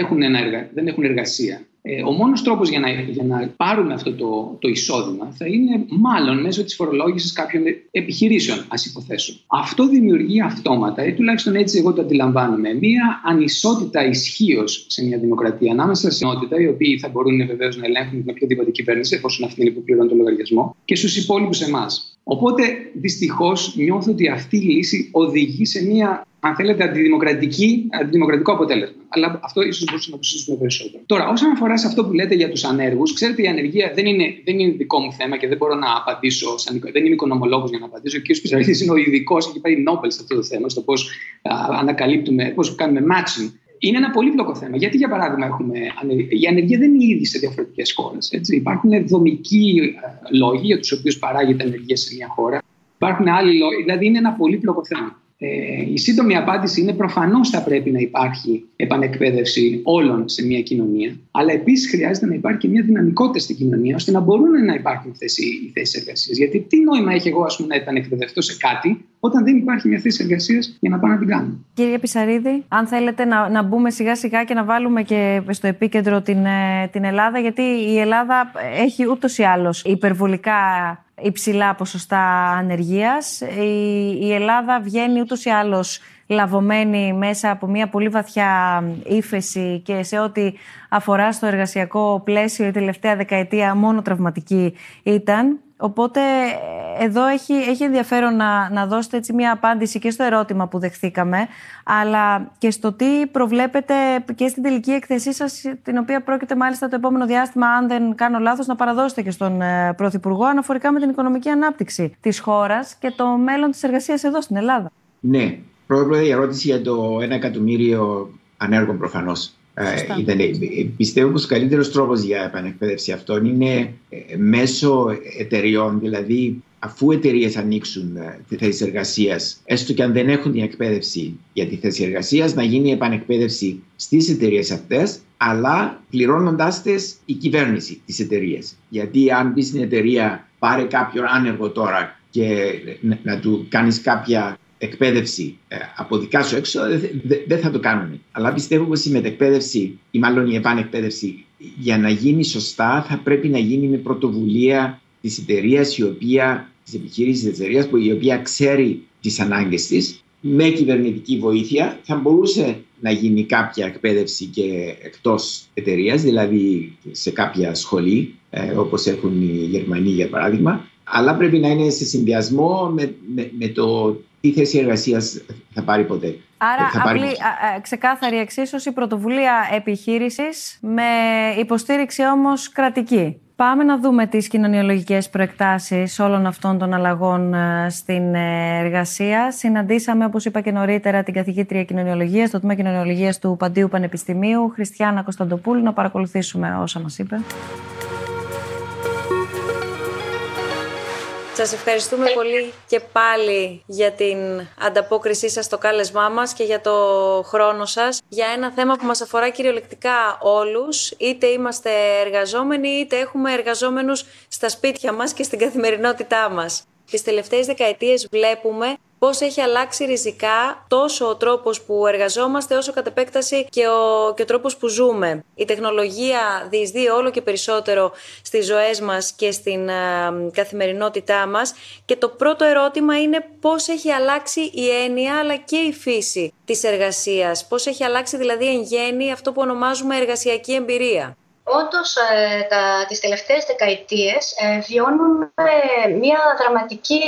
δεν έχουν εργασία ε, ο μόνος τρόπος για να, για να πάρουμε αυτό το, το εισόδημα θα είναι μάλλον μέσω της φορολόγησης κάποιων επιχειρήσεων, ας υποθέσω. Αυτό δημιουργεί αυτόματα, ή τουλάχιστον έτσι εγώ το αντιλαμβάνομαι, μία ανισότητα ισχύως σε μια δημοκρατία ανάμεσα στην ενότητα, οι οποίοι θα μπορούν βεβαίως να ελέγχουν την οποιαδήποτε κυβέρνηση, εφόσον αυτή είναι που πληρώνει το λογαριασμό, και στους υπόλοιπους εμάς. Οπότε δυστυχώς νιώθω ότι αυτή η λύση οδηγεί σε μια αν θέλετε, αντιδημοκρατική, αντιδημοκρατικό αποτέλεσμα. Αλλά αυτό ίσως μπορούσαμε να το συζητήσουμε περισσότερο. Τώρα, όσον αφορά σε αυτό που λέτε για τους ανέργους, ξέρετε, η ανεργία δεν είναι, δεν είναι δικό μου θέμα και δεν μπορώ να απαντήσω. Σαν, δεν είμαι οικονομολόγος για να απαντήσω. Ο κ. Πισαρίτη είναι ο ειδικός, έχει πάρει Νόμπελ σε αυτό το θέμα, στο πώς ανακαλύπτουμε, πώς κάνουμε matching. Είναι ένα πολύπλοκο θέμα. Γιατί, για παράδειγμα, έχουμε η ανεργία δεν είναι ήδη σε διαφορετικές χώρες. Υπάρχουν δομικοί λόγοι για τους οποίους παράγεται ανεργία σε μια χώρα. Υπάρχουν άλλοι λόγοι. Δηλαδή, είναι ένα πολύπλοκο θέμα. Ε, η σύντομη απάντηση είναι προφανώς θα πρέπει να υπάρχει επανεκπαίδευση όλων σε μια κοινωνία, αλλά επίσης χρειάζεται να υπάρχει και μια δυναμικότητα στην κοινωνία ώστε να μπορούν να υπάρχουν οι θέσεις εργασίας. Γιατί τι νόημα έχει εγώ ας πούμε, να επανεκπαιδευτώ σε κάτι όταν δεν υπάρχει μια θέση εργασίας για να πάω να την κάνω. Κύριε Πισαρίδη, αν θέλετε να, να μπούμε σιγά σιγά και να βάλουμε και στο επίκεντρο την, ε, την Ελλάδα, γιατί η Ελλάδα έχει ούτως ή άλλως υπερβολικά υψηλά ποσοστά ανεργίας. Η, η Ελλάδα βγαίνει ούτως ή άλλως λαβωμένη μέσα από μια πολύ βαθιά ύφεση και σε ό,τι αφορά στο εργασιακό πλαίσιο η τελευταία δεκαετία μόνο τραυματική ήταν. Οπότε εδώ έχει, έχει ενδιαφέρον να, να δώσετε έτσι μια απάντηση και στο ερώτημα που δεχθήκαμε, αλλά και στο τι προβλέπετε και στην τελική εκθεσή σας, την οποία πρόκειται μάλιστα το επόμενο διάστημα, αν δεν κάνω λάθος, να παραδώσετε και στον ε, Πρωθυπουργό, αναφορικά με την οικονομική ανάπτυξη της χώρας και το μέλλον της εργασίας εδώ στην Ελλάδα. Ναι, Πρώτα η ερώτηση για το ένα εκατομμύριο ανέργων προφανώς. Ε, πιστεύω πως ο καλύτερος τρόπος για επανεκπαίδευση αυτών είναι μέσω εταιριών, δηλαδή αφού εταιρείες ανοίξουν τη θέση εργασίας, έστω και αν δεν έχουν την εκπαίδευση για τη θέση εργασίας, να γίνει η επανεκπαίδευση στις εταιρείες αυτές, αλλά πληρώνοντάς τες η κυβέρνηση της εταιρείας. Γιατί αν πεις στην εταιρεία, πάρε κάποιον άνεργο τώρα και να του κάνεις κάποια εκπαίδευση ε, από δικά σου έξω, δεν θα το κάνουν. Αλλά πιστεύω πως η μετεκπαίδευση ή μάλλον η επανεκπαίδευση για να γίνει σωστά θα πρέπει να γίνει με πρωτοβουλία της εταιρείας η οποία, της επιχείρησης της εταιρείας, η οποία ξέρει τις ανάγκες της με κυβερνητική βοήθεια θα μπορούσε να γίνει κάποια εκπαίδευση και εκτός εταιρείας, δηλαδή σε κάποια σχολή, ε, όπως έχουν οι Γερμανοί για παράδειγμα, αλλά πρέπει να είναι σε συνδυασμό με, με, το τι θέση εργασίας θα πάρει ποτέ; Άρα, θα πάρει... απλή, ξεκάθαρη εξίσωση, πρωτοβουλία επιχείρησης με υποστήριξη όμως κρατική. Πάμε να δούμε τις κοινωνιολογικές προεκτάσεις όλων αυτών των αλλαγών ε, στην ε, εργασία. Συναντήσαμε, όπως είπα και νωρίτερα, την καθηγήτρια κοινωνιολογίας, στο τμήμα κοινωνιολογίας του Παντίου Πανεπιστημίου, Χριστιανά Κωνσταντοπούλου, να παρακολουθήσουμε όσα μας είπε. Σας ευχαριστούμε πολύ και πάλι για την ανταπόκρισή σας στο κάλεσμά μας και για το χρόνο σας για ένα θέμα που μας αφορά κυριολεκτικά όλους είτε είμαστε εργαζόμενοι είτε έχουμε εργαζόμενους στα σπίτια μας και στην καθημερινότητά μας. Τις τελευταίες δεκαετίες βλέπουμε πώς έχει αλλάξει ριζικά τόσο ο τρόπος που εργαζόμαστε όσο κατ' επέκταση και ο, και ο τρόπος που ζούμε. Η τεχνολογία διεισδύει όλο και περισσότερο στις ζωές μας και στην καθημερινότητά μας και το πρώτο ερώτημα είναι πώς έχει αλλάξει η έννοια αλλά και η φύση της εργασίας. Πώς έχει αλλάξει δηλαδή εν γέννη αυτό που ονομάζουμε εργασιακή εμπειρία. Όντως, ε, τα, τις τελευταίες δεκαετίες ε, βιώνουμε μια δραματική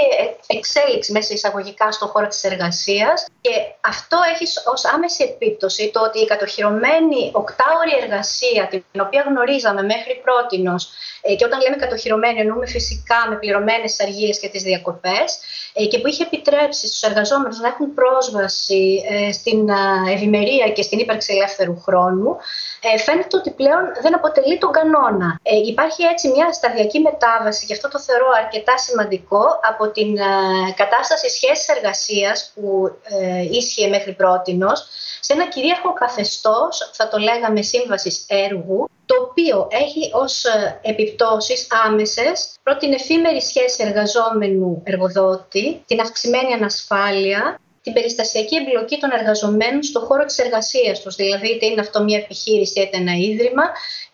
εξέλιξη μέσα εισαγωγικά στον χώρο της εργασίας και αυτό έχει ως άμεση επίπτωση το ότι η κατοχυρωμένη οκτάωρη εργασία την οποία γνωρίζαμε μέχρι πρότινος ε, και όταν λέμε κατοχυρωμένη εννοούμε φυσικά με πληρωμένες αργίες και τις διακοπές ε, και που είχε επιτρέψει στους εργαζόμενους να έχουν πρόσβαση ε, στην ευημερία και στην ύπαρξη ελεύθερου χρόνου φαίνεται ότι πλέον δεν αποτελεί τον κανόνα. Υπάρχει έτσι μια σταδιακή μετάβαση και αυτό το θεωρώ αρκετά σημαντικό από την κατάσταση σχέσης εργασίας που ίσχυε μέχρι πρότινος σε ένα κυρίαρχο καθεστώς, θα το λέγαμε σύμβασης έργου, το οποίο έχει ως ε, επιπτώσεις άμεσες πρώτη την εφήμερη σχέση εργαζόμενου-εργοδότη, την αυξημένη ανασφάλεια, την περιστασιακή εμπλοκή των εργαζομένων στον χώρο της εργασίας τους, δηλαδή είτε είναι αυτό μια επιχείρηση είτε ένα ίδρυμα,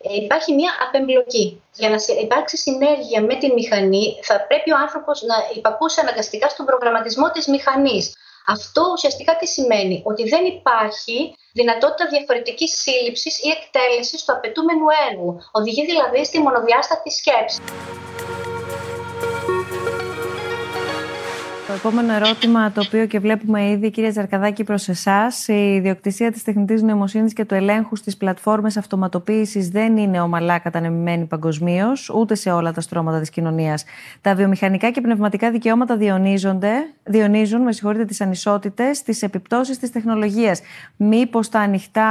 ε, υπάρχει μια απεμπλοκή. Για να υπάρξει συνέργεια με τη μηχανή θα πρέπει ο άνθρωπος να υπακούσει αναγκαστικά στον προγραμματισμό της μηχανής. Αυτό ουσιαστικά τι σημαίνει, ότι δεν υπάρχει δυνατότητα διαφορετικής σύλληψης ή εκτέλεσης του απαιτούμενου έργου. Οδηγεί δηλαδή στη μονοδιάστατη σκέψη. Επόμενο ερώτημα, το οποίο και βλέπουμε ήδη, κύριε Ζαρκαδάκη, προς εσάς. Η ιδιοκτησία της τεχνητής νοημοσύνης και του ελέγχου στις πλατφόρμες αυτοματοποίησης δεν είναι ομαλά κατανεμημένη παγκοσμίως, ούτε σε όλα τα στρώματα της κοινωνίας. Τα βιομηχανικά και πνευματικά δικαιώματα διονύζονται, διονύζουν με συγχωρείτε, τις ανισότητες, τις επιπτώσεις της τεχνολογίας. Μήπως τα ανοιχτά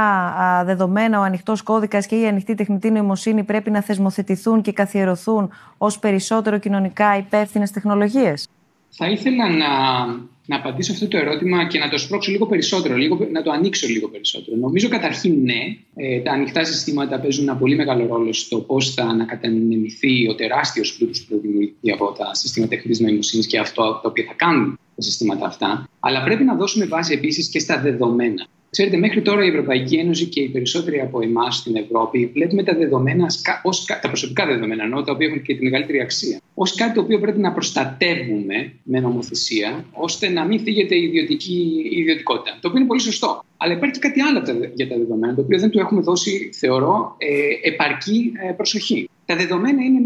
δεδομένα, ο ανοιχτός κώδικας και η ανοιχτή τεχνητή νοημοσύνη πρέπει να θεσμοθετηθούν και καθιερωθούν ως περισσότερο κοινωνικά υπεύθυνες τεχνολογίες; Θα ήθελα να, να απαντήσω αυτό το ερώτημα και να το σπρώξω λίγο περισσότερο, λίγο, να το ανοίξω λίγο περισσότερο. Νομίζω καταρχήν ναι, ε, τα ανοιχτά συστήματα παίζουν ένα πολύ μεγάλο ρόλο στο πώς θα ανακατανεμηθεί ο τεράστιος πλούτος που δημιουργηθεί από τα συστήματα τεχνητή νοημοσύνης και αυτό το οποίο θα κάνουν τα συστήματα αυτά. Αλλά πρέπει να δώσουμε βάση επίσης και στα δεδομένα. Ξέρετε, μέχρι τώρα η Ευρωπαϊκή Ένωση και οι περισσότεροι από εμάς στην Ευρώπη βλέπουμε τα δεδομένα, ως, τα προσωπικά δεδομένα, ενώ, τα οποία έχουν και τη μεγαλύτερη αξία, ως κάτι το οποίο πρέπει να προστατεύουμε με νομοθεσία, ώστε να μην θίγεται η ιδιωτική η ιδιωτικότητα. Το οποίο είναι πολύ σωστό. Αλλά υπάρχει και κάτι άλλο για τα δεδομένα, το οποίο δεν του έχουμε δώσει, θεωρώ, ε, επαρκή ε, προσοχή. Τα δεδομένα είναι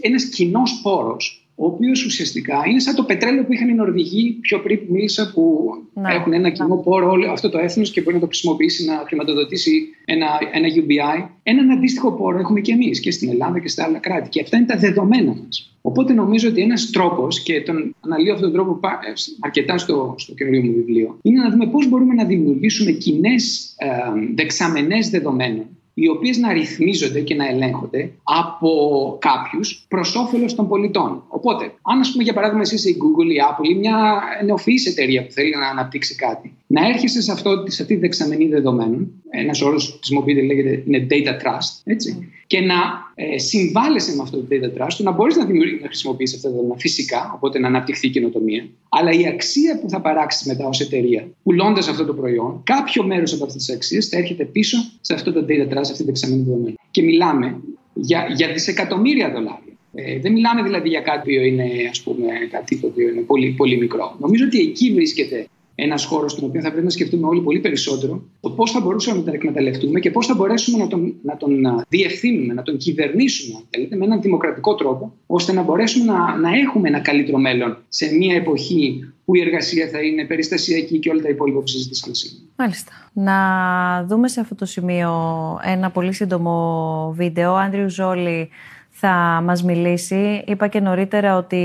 ένας κοινός πόρος ο οποίος ουσιαστικά είναι σαν το πετρέλαιο που είχαν οι Νορβηγοί πιο πριν που μίλησα, που ναι, έχουν ένα κοινό ναι. πόρο όλο αυτό το έθνος και μπορεί να το χρησιμοποιήσει να χρηματοδοτήσει ένα, ένα UBI. Έναν αντίστοιχο πόρο έχουμε και εμείς και στην Ελλάδα και στα άλλα κράτη. Και αυτά είναι τα δεδομένα μας. Οπότε νομίζω ότι ένας τρόπος, και τον αναλύω αυτόν τον τρόπο ε, αρκετά στο, στο καινούριο μου βιβλίο, είναι να δούμε πώς μπορούμε να δημιουργήσουμε κοινές ε, δεξαμενές δεδομένων οι οποίες να ρυθμίζονται και να ελέγχονται από κάποιους προς όφελος των πολιτών. Οπότε, αν ας πούμε για παράδειγμα εσύ είσαι η Google, η Apple ή μια νεοφυής εταιρεία που θέλει να αναπτύξει κάτι, να έρχεσαι σε, αυτό, σε αυτή τη δεξαμενή δεδομένων, ένας όρος χρησιμοποιείται λέγεται είναι data trust, έτσι, και να ε, συμβάλλεσαι με αυτό το data trust, να μπορείς να, να χρησιμοποιήσεις αυτά τα δεδομένα φυσικά, οπότε να αναπτυχθεί η καινοτομία, αλλά η αξία που θα παράξει μετά ως εταιρεία, πουλώντας αυτό το προϊόν, κάποιο μέρος από αυτές τις αξίες θα έρχεται πίσω σε αυτό το data trust, αυτή τη δεξαμενή δεδομένη. Και μιλάμε για, για δισεκατομμύρια δολάρια. Ε, δεν μιλάμε δηλαδή για κάτι που είναι, ας πούμε, κάτι το οποίο είναι πολύ, πολύ μικρό. Νομίζω ότι εκεί βρίσκεται ένας χώρος στον οποίο θα πρέπει να σκεφτούμε όλοι πολύ περισσότερο το πώς θα μπορούσαμε να τα εκμεταλλευτούμε και πώς θα μπορέσουμε να τον, να τον διευθύνουμε, να τον κυβερνήσουμε, αν θέλετε, με έναν δημοκρατικό τρόπο, ώστε να μπορέσουμε να, να έχουμε ένα καλύτερο μέλλον σε μια εποχή που η εργασία θα είναι περιστασιακή και όλα τα υπόλοιπα που συζήτησαν σήμερα. Μάλιστα. Να δούμε σε αυτό το σημείο ένα πολύ σύντομο βίντεο. Άντριου Ζόλη θα μας μιλήσει. Είπα και νωρίτερα ότι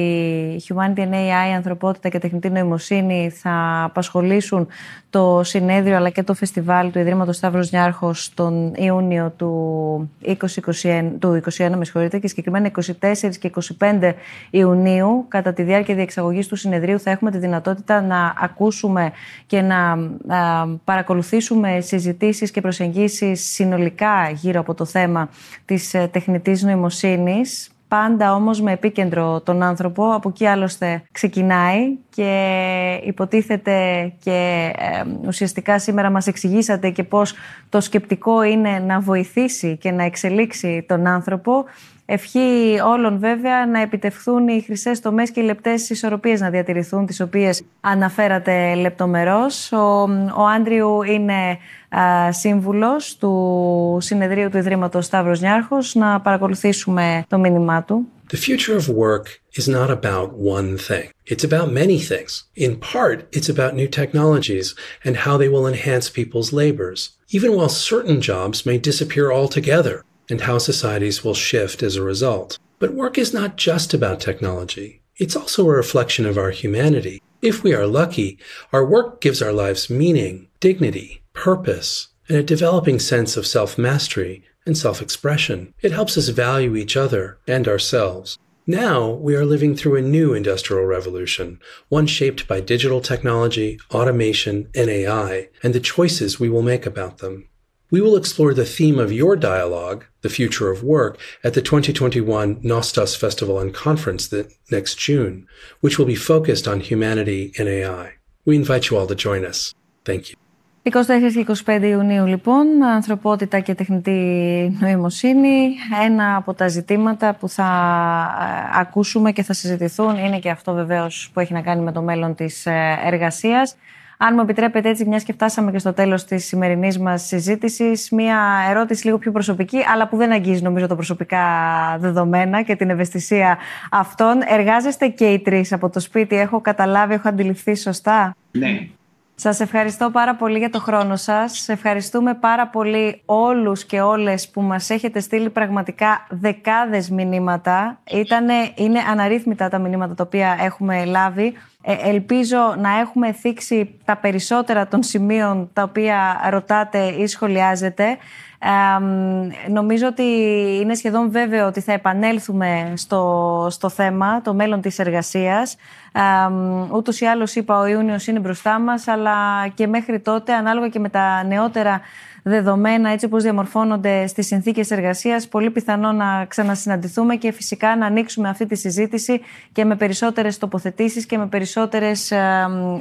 η Humanity and AI, η ανθρωπότητα και τεχνητή νοημοσύνη θα απασχολήσουν το συνέδριο αλλά και το φεστιβάλ του Ιδρύματος Σταύρος Νιάρχος τον Ιούνιο του 2021, του 2021 με και συγκεκριμένα 24 και 25 Ιουνίου κατά τη διάρκεια διεξαγωγής του συνεδρίου θα έχουμε τη δυνατότητα να ακούσουμε και να παρακολουθήσουμε συζητήσεις και προσεγγίσεις συνολικά γύρω από το θέμα της ε, τεχνητής νοημοσύνης πάντα όμως με επίκεντρο τον άνθρωπο. Από εκεί άλλωστε ξεκινάει και υποτίθεται και ουσιαστικά σήμερα μας εξηγήσατε και πώς το σκεπτικό είναι να βοηθήσει και να εξελίξει τον άνθρωπο. Ευχή όλων βέβαια να επιτευχθούν οι χρυσές τομές και οι λεπτές ισορροπίες να διατηρηθούν, τις οποίες αναφέρατε λεπτομερώς. Ο, ο Άντριου είναι σύμβουλος του συνεδρίου του Ιδρύματος Σταύρος Νιάρχος. Να παρακολουθήσουμε το μήνυμά του. The future of work is not about one thing. It's about many things. In part, it's about new technologies and how they will enhance people's labors, even while certain jobs may disappear altogether. And how societies will shift as a result. But work is not just about technology. It's also a reflection of our humanity. If we are lucky, our work gives our lives meaning, dignity, purpose, and a developing sense of self-mastery and self-expression. It helps us value each other and ourselves. Now we are living through a new industrial revolution, one shaped by digital technology, automation, and AI, and the choices we will make about them We will explore the theme of your dialogue, the future of work, at the 2021 Nostos Festival and Conference next June, which will be focused on humanity and AI. We invite you all to join us. Thank you. 24 και 25 Ιουνίου λοιπόν, ανθρωπότητα και τεχνητή νοημοσύνη. Ένα από τα ζητήματα που θα ε, ακούσουμε και θα συζητηθούν είναι και αυτό βεβαίως που έχει να κάνει με το μέλλον της ε, εργασίας. Αν μου επιτρέπετε έτσι, μιας και φτάσαμε και στο τέλος της σημερινής μας συζήτησης, μια ερώτηση λίγο πιο προσωπική, αλλά που δεν αγγίζει νομίζω τα προσωπικά δεδομένα και την ευαισθησία αυτών. Εργάζεστε και οι τρεις από το σπίτι, έχω καταλάβει, έχω αντιληφθεί σωστά; Ναι. Σας ευχαριστώ πάρα πολύ για το χρόνο σας. Ευχαριστούμε πάρα πολύ όλους και όλες που μας έχετε στείλει πραγματικά δεκάδες μηνύματα. Ήτανε, είναι αναρρύθμιτα τα μηνύματα τα οποία έχουμε λάβει. Ε, ελπίζω να έχουμε θίξει τα περισσότερα των σημείων τα οποία ρωτάτε ή σχολιάζετε. Νομίζω ότι είναι σχεδόν βέβαιο ότι θα επανέλθουμε στο, στο θέμα, το μέλλον της εργασίας. Ε, ούτως ή άλλως είπα ο Ιούνιος είναι μπροστά μας, αλλά και μέχρι τότε, ανάλογα και με τα νεότερα δεδομένα, έτσι όπως διαμορφώνονται στις συνθήκες εργασίας, πολύ πιθανό να ξανασυναντηθούμε και φυσικά να ανοίξουμε αυτή τη συζήτηση και με περισσότερες τοποθετήσεις και με περισσότερες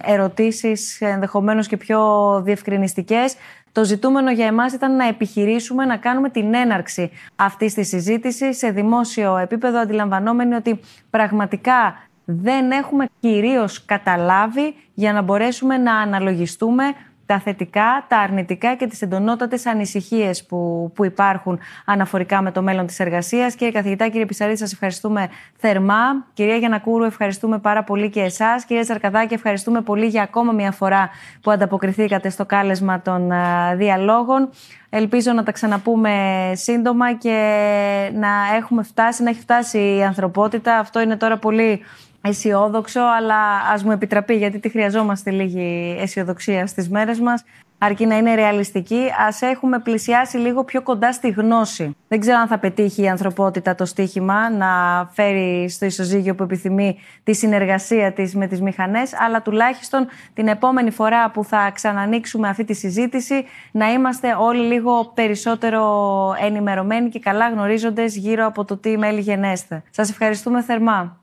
ερωτήσεις, ενδεχομένως και πιο διευκρινιστικές. Το ζητούμενο για εμάς ήταν να επιχειρήσουμε να κάνουμε την έναρξη αυτής της συζήτησης σε δημόσιο επίπεδο, αντιλαμβανόμενοι ότι πραγματικά δεν έχουμε κυρίως καταλάβει για να μπορέσουμε να αναλογιστούμε τα θετικά, τα αρνητικά και τις εντονότατες ανησυχίες που, που υπάρχουν αναφορικά με το μέλλον της εργασίας. Κύριε καθηγητά, κύριε Πισαρή, σας ευχαριστούμε θερμά. Κυρία Γιανακούρου, ευχαριστούμε πάρα πολύ και εσάς. Κύριε Ζαρκαδάκη, ευχαριστούμε πολύ για ακόμα μια φορά που ανταποκριθήκατε στο κάλεσμα των διαλόγων. Ελπίζω να τα ξαναπούμε σύντομα και να έχουμε φτάσει, να έχει φτάσει η ανθρωπότητα. Αυτό είναι τώρα πολύ αισιόδοξο, αλλά ας μου επιτραπεί γιατί τη χρειαζόμαστε λίγη αισιοδοξία στις μέρες μας αρκεί να είναι ρεαλιστική, ας έχουμε πλησιάσει λίγο πιο κοντά στη γνώση. Δεν ξέρω αν θα πετύχει η ανθρωπότητα το στίχημα να φέρει στο ισοζύγιο που επιθυμεί τη συνεργασία της με τις μηχανές, αλλά τουλάχιστον την επόμενη φορά που θα ξανανοίξουμε αυτή τη συζήτηση να είμαστε όλοι λίγο περισσότερο ενημερωμένοι και καλά γνωρίζοντες γύρω από το τι μέλη γενέστε. Σας ευχαριστούμε θερμά.